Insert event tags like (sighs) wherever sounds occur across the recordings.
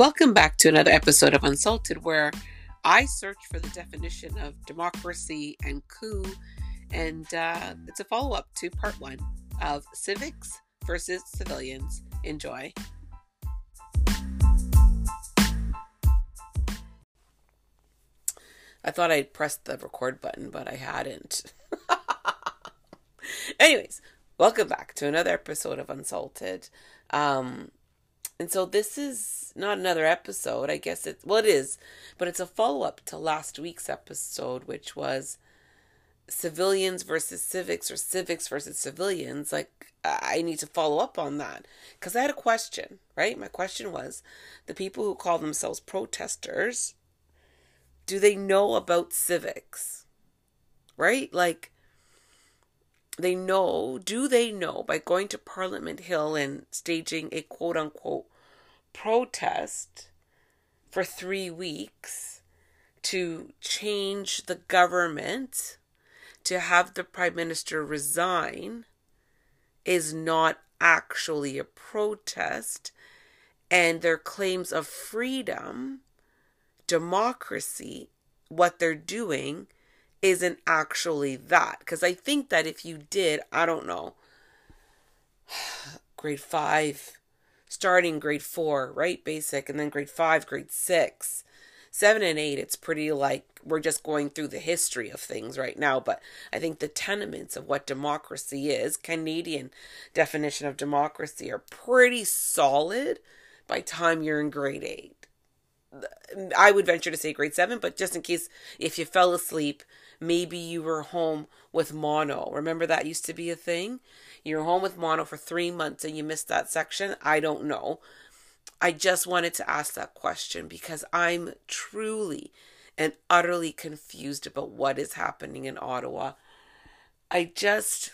Welcome back to another episode of Unsalted, where I search for the definition of democracy and coup, and uh, it's a follow up to part one of civics versus civilians. Enjoy. I thought I'd pressed the record button, but I hadn't. (laughs) Anyways, welcome back to another episode of Unsalted. Um, and so this is not another episode. I guess it well it is, but it's a follow-up to last week's episode which was civilians versus civics or civics versus civilians. Like I need to follow up on that cuz I had a question, right? My question was the people who call themselves protesters do they know about civics? Right? Like they know, do they know by going to Parliament Hill and staging a quote unquote protest for three weeks to change the government to have the prime minister resign is not actually a protest. And their claims of freedom democracy what they're doing isn't actually that because i think that if you did i don't know (sighs) grade 5 starting grade four, right? Basic, and then grade five, grade six. Seven and eight, it's pretty like we're just going through the history of things right now. But I think the tenements of what democracy is, Canadian definition of democracy, are pretty solid by time you're in grade eight. I would venture to say grade seven, but just in case if you fell asleep, maybe you were home with mono. Remember that used to be a thing? You're home with mono for three months and you missed that section. I don't know. I just wanted to ask that question because I'm truly and utterly confused about what is happening in Ottawa. I just,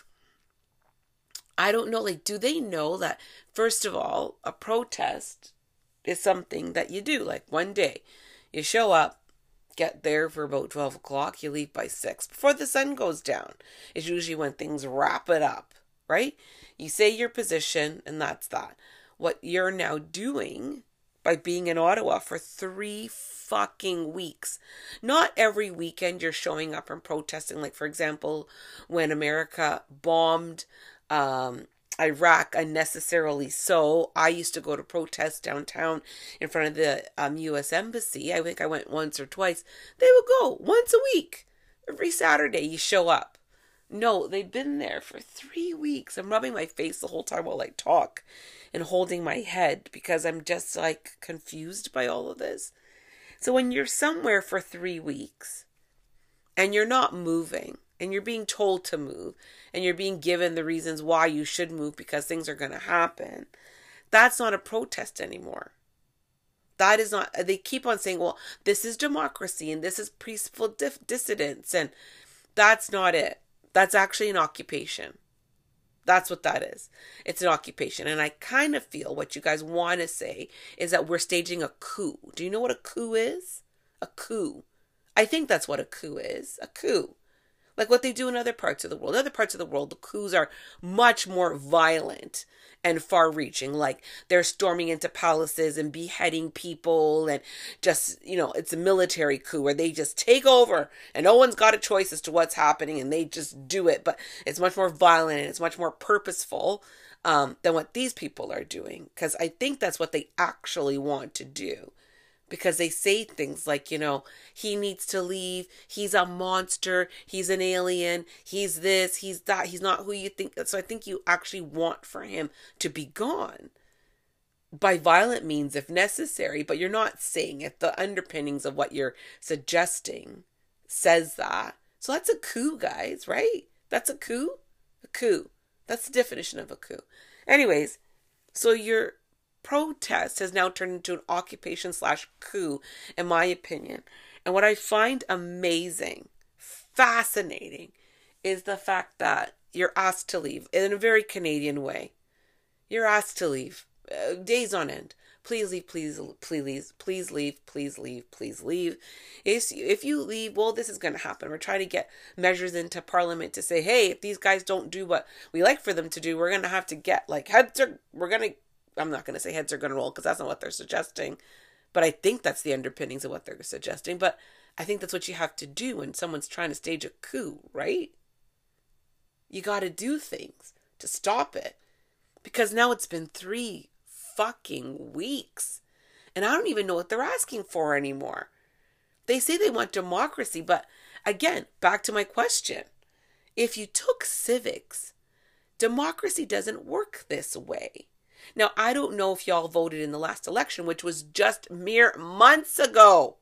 I don't know. Like, do they know that, first of all, a protest is something that you do? Like, one day you show up, get there for about 12 o'clock, you leave by 6 before the sun goes down. It's usually when things wrap it up right? You say your position, and that's that. What you're now doing by being in Ottawa for three fucking weeks. Not every weekend you're showing up and protesting. Like, for example, when America bombed um, Iraq unnecessarily so. I used to go to protest downtown in front of the um, U.S. Embassy. I think I went once or twice. They would go once a week. Every Saturday, you show up. No, they've been there for three weeks. I'm rubbing my face the whole time while I talk and holding my head because I'm just like confused by all of this. So when you're somewhere for three weeks and you're not moving and you're being told to move and you're being given the reasons why you should move because things are going to happen, that's not a protest anymore. That is not, they keep on saying, well, this is democracy and this is peaceful dissidence. And that's not it that's actually an occupation. That's what that is. It's an occupation. And I kind of feel what you guys want to say is that we're staging a coup. Do you know what a coup is? A coup. I think that's what a coup is. A coup like what they do in other parts of the world. other parts of the world, the coups are much more violent and far reaching. Like they're storming into palaces and beheading people and just, you know, it's a military coup where they just take over and no one's got a choice as to what's happening and they just do it. But it's much more violent and it's much more purposeful um, than what these people are doing. Because I think that's what they actually want to do because they say things like, you know, he needs to leave, he's a monster, he's an alien, he's this, he's that, he's not who you think. So I think you actually want for him to be gone by violent means if necessary, but you're not saying it. The underpinnings of what you're suggesting says that. So that's a coup, guys, right? That's a coup? A coup. That's the definition of a coup. Anyways, so you're protest has now turned into an occupation slash coup, in my opinion. And what I find amazing, fascinating, is the fact that you're asked to leave in a very Canadian way. You're asked to leave uh, days on end. Please leave, please, please, please leave, please leave, please leave. If if you leave, well, this is going to happen. We're trying to get measures into Parliament to say, hey, if these guys don't do what we like for them to do, we're going to have to get like heads are. We're going to I'm not going to say heads are going to roll because that's not what they're suggesting. But I think that's the underpinnings of what they're suggesting. But I think that's what you have to do when someone's trying to stage a coup, right? You got to do things to stop it. Because now it's been three fucking weeks. And I don't even know what they're asking for anymore. They say they want democracy, but again, back to my question. If you took civics, democracy doesn't work this way. Now, I don't know if y'all voted in the last election, which was just mere months ago.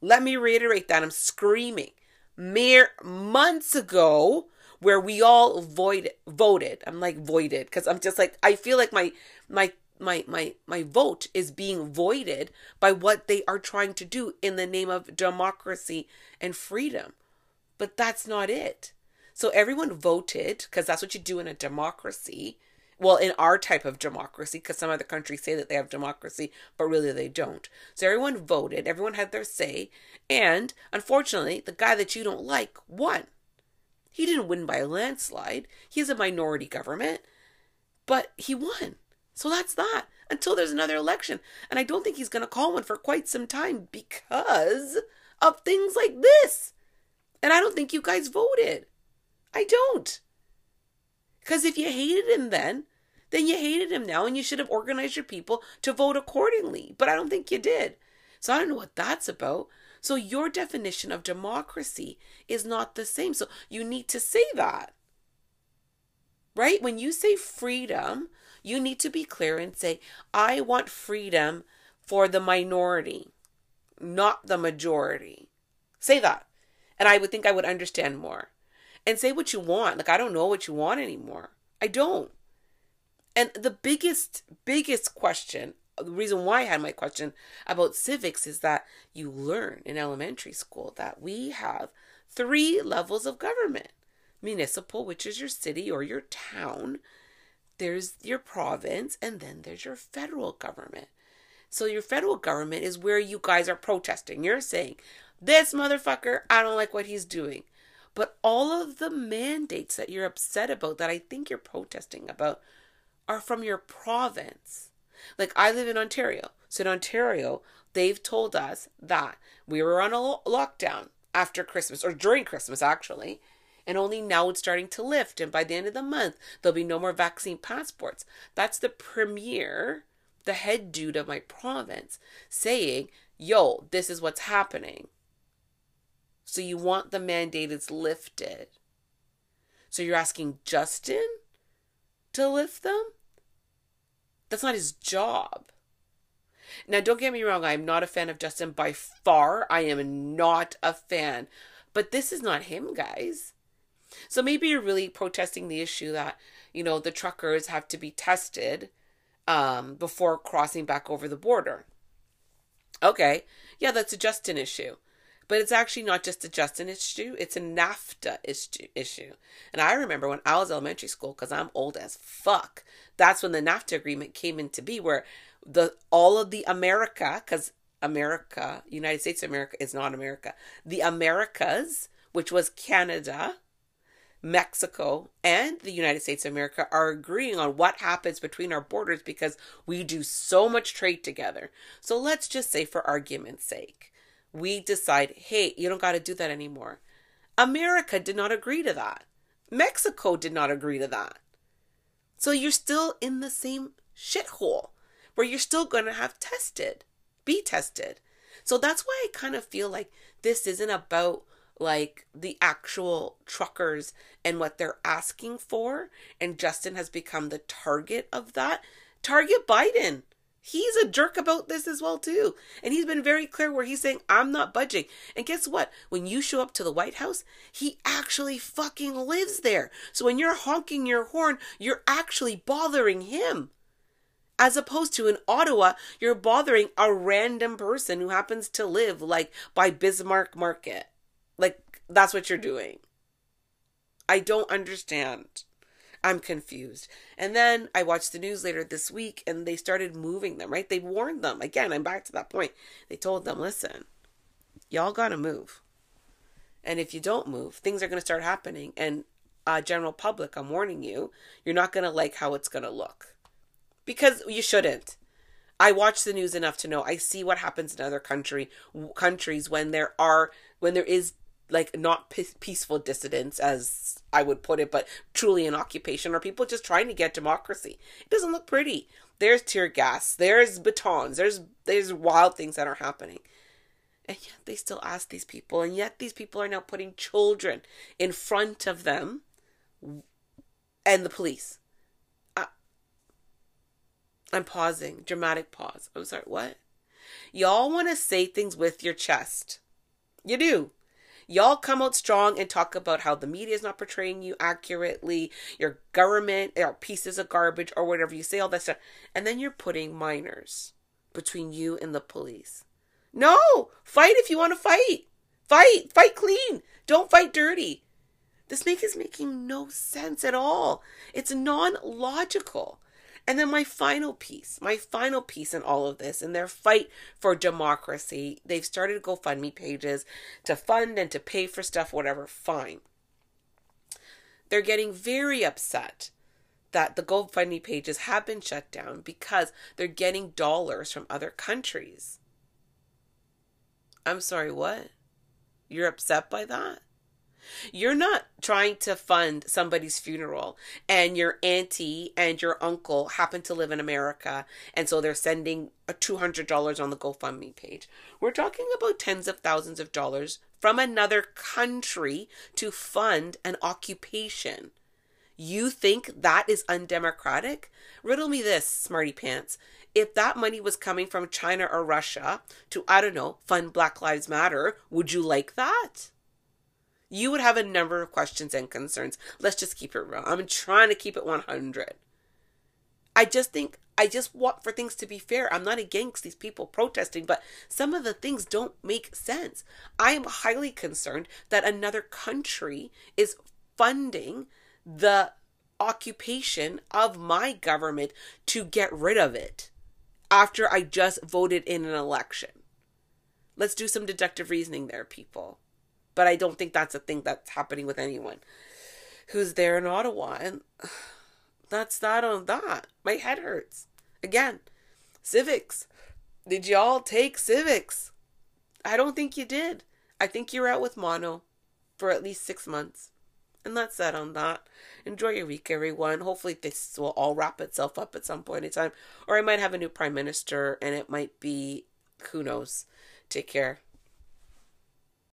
Let me reiterate that. I'm screaming. Mere months ago, where we all void voted. I'm like voided because I'm just like I feel like my my my my my vote is being voided by what they are trying to do in the name of democracy and freedom. But that's not it. So everyone voted because that's what you do in a democracy. Well, in our type of democracy, because some other countries say that they have democracy, but really they don't. So everyone voted, everyone had their say, and unfortunately, the guy that you don't like won. He didn't win by a landslide. He's a minority government, but he won. So that's that until there's another election. And I don't think he's going to call one for quite some time because of things like this. And I don't think you guys voted. I don't. Because if you hated him then, then you hated him now and you should have organized your people to vote accordingly. But I don't think you did. So I don't know what that's about. So your definition of democracy is not the same. So you need to say that. Right? When you say freedom, you need to be clear and say, I want freedom for the minority, not the majority. Say that. And I would think I would understand more. And say what you want. Like, I don't know what you want anymore. I don't. And the biggest, biggest question, the reason why I had my question about civics is that you learn in elementary school that we have three levels of government municipal, which is your city or your town, there's your province, and then there's your federal government. So, your federal government is where you guys are protesting. You're saying, This motherfucker, I don't like what he's doing. But all of the mandates that you're upset about, that I think you're protesting about, are from your province. Like, I live in Ontario. So, in Ontario, they've told us that we were on a lockdown after Christmas, or during Christmas, actually and only now it's starting to lift. And by the end of the month, there'll be no more vaccine passports. That's the premier, the head dude of my province, saying, yo, this is what's happening. So you want the mandates lifted. So you're asking Justin to lift them? That's not his job. Now, don't get me wrong, I'm not a fan of Justin by far. I am not a fan. But this is not him, guys. So maybe you're really protesting the issue that, you know, the truckers have to be tested um, before crossing back over the border. Okay, yeah, that's a Justin issue. But it's actually not just a Justin issue, it's a NAFTA issue. And I remember when I was elementary school, because I'm old as fuck, that's when the NAFTA agreement came into be, where the all of the America, because America, United States of America is not America, the Americas, which was Canada, Mexico and the United States of America are agreeing on what happens between our borders because we do so much trade together. So let's just say, for argument's sake, we decide, hey, you don't got to do that anymore. America did not agree to that. Mexico did not agree to that. So you're still in the same shithole where you're still going to have tested, be tested. So that's why I kind of feel like this isn't about like the actual truckers and what they're asking for. And Justin has become the target of that. Target Biden. He's a jerk about this as well too. And he's been very clear where he's saying I'm not budging. And guess what? When you show up to the White House, he actually fucking lives there. So when you're honking your horn, you're actually bothering him. As opposed to in Ottawa, you're bothering a random person who happens to live like by ByWard Market. Like, that's what you're doing. I don't understand. I'm confused. And then I watched the news later this week and they started moving them, right? They warned them. Again, I'm back to that point. They told them, listen, y'all gotta move. And if you don't move, things are gonna start happening. And uh, general public, I'm warning you, you're not gonna like how it's gonna look. Because you shouldn't. I watch the news enough to know I see what happens in other country countries when there are when there is like not peaceful dissidents as I would put it, but truly an occupation or people just trying to get democracy. It doesn't look pretty. There's tear gas, there's batons, there's there's wild things that are happening. And yet they still ask these people, and yet these people are now putting children in front of them and the police. I'm pausing, dramatic pause. I'm sorry, what? Y'all want to say things with your chest. You do. Y'all come out strong and talk about how the media is not portraying you accurately, your government are pieces of garbage or whatever you say, all that stuff. And then you're putting minors between you and the police. No! Fight if you want to fight. Fight. Fight clean. Don't fight dirty. This make is making no sense at all. It's non logical. And then my final piece, my final piece in all of this, in their fight for democracy, they've started GoFundMe pages to fund and to pay for stuff, whatever, fine. They're getting very upset that the GoFundMe pages have been shut down because they're getting dollars from other countries. I'm sorry, what? You're upset by that? You're not trying to fund somebody's funeral and your auntie and your uncle happen to live in America and so they're sending a $200 on the GoFundMe page. We're talking about tens of thousands of dollars from another country to fund an occupation. You think that is undemocratic? Riddle me this, smarty pants. If that money was coming from China or Russia to, I don't know, fund Black Lives Matter, would you like that? You would have a number of questions and concerns. Let's just keep it real. I'm trying to keep it 100. I just think I just want for things to be fair. I'm not against these people protesting, but some of the things don't make sense. I am highly concerned that another country is funding the occupation of my government to get rid of it after I just voted in an election. Let's do some deductive reasoning there, people. But I don't think that's a thing that's happening with anyone who's there in Ottawa. And (sighs) that's that on that. My head hurts. Again, civics. Did y'all take civics? I don't think you did. I think you're out with mono for at least six months. And that's that on that. Enjoy your week, everyone. Hopefully, this will all wrap itself up at some point in time. Or I might have a new prime minister and it might be, who knows. Take care.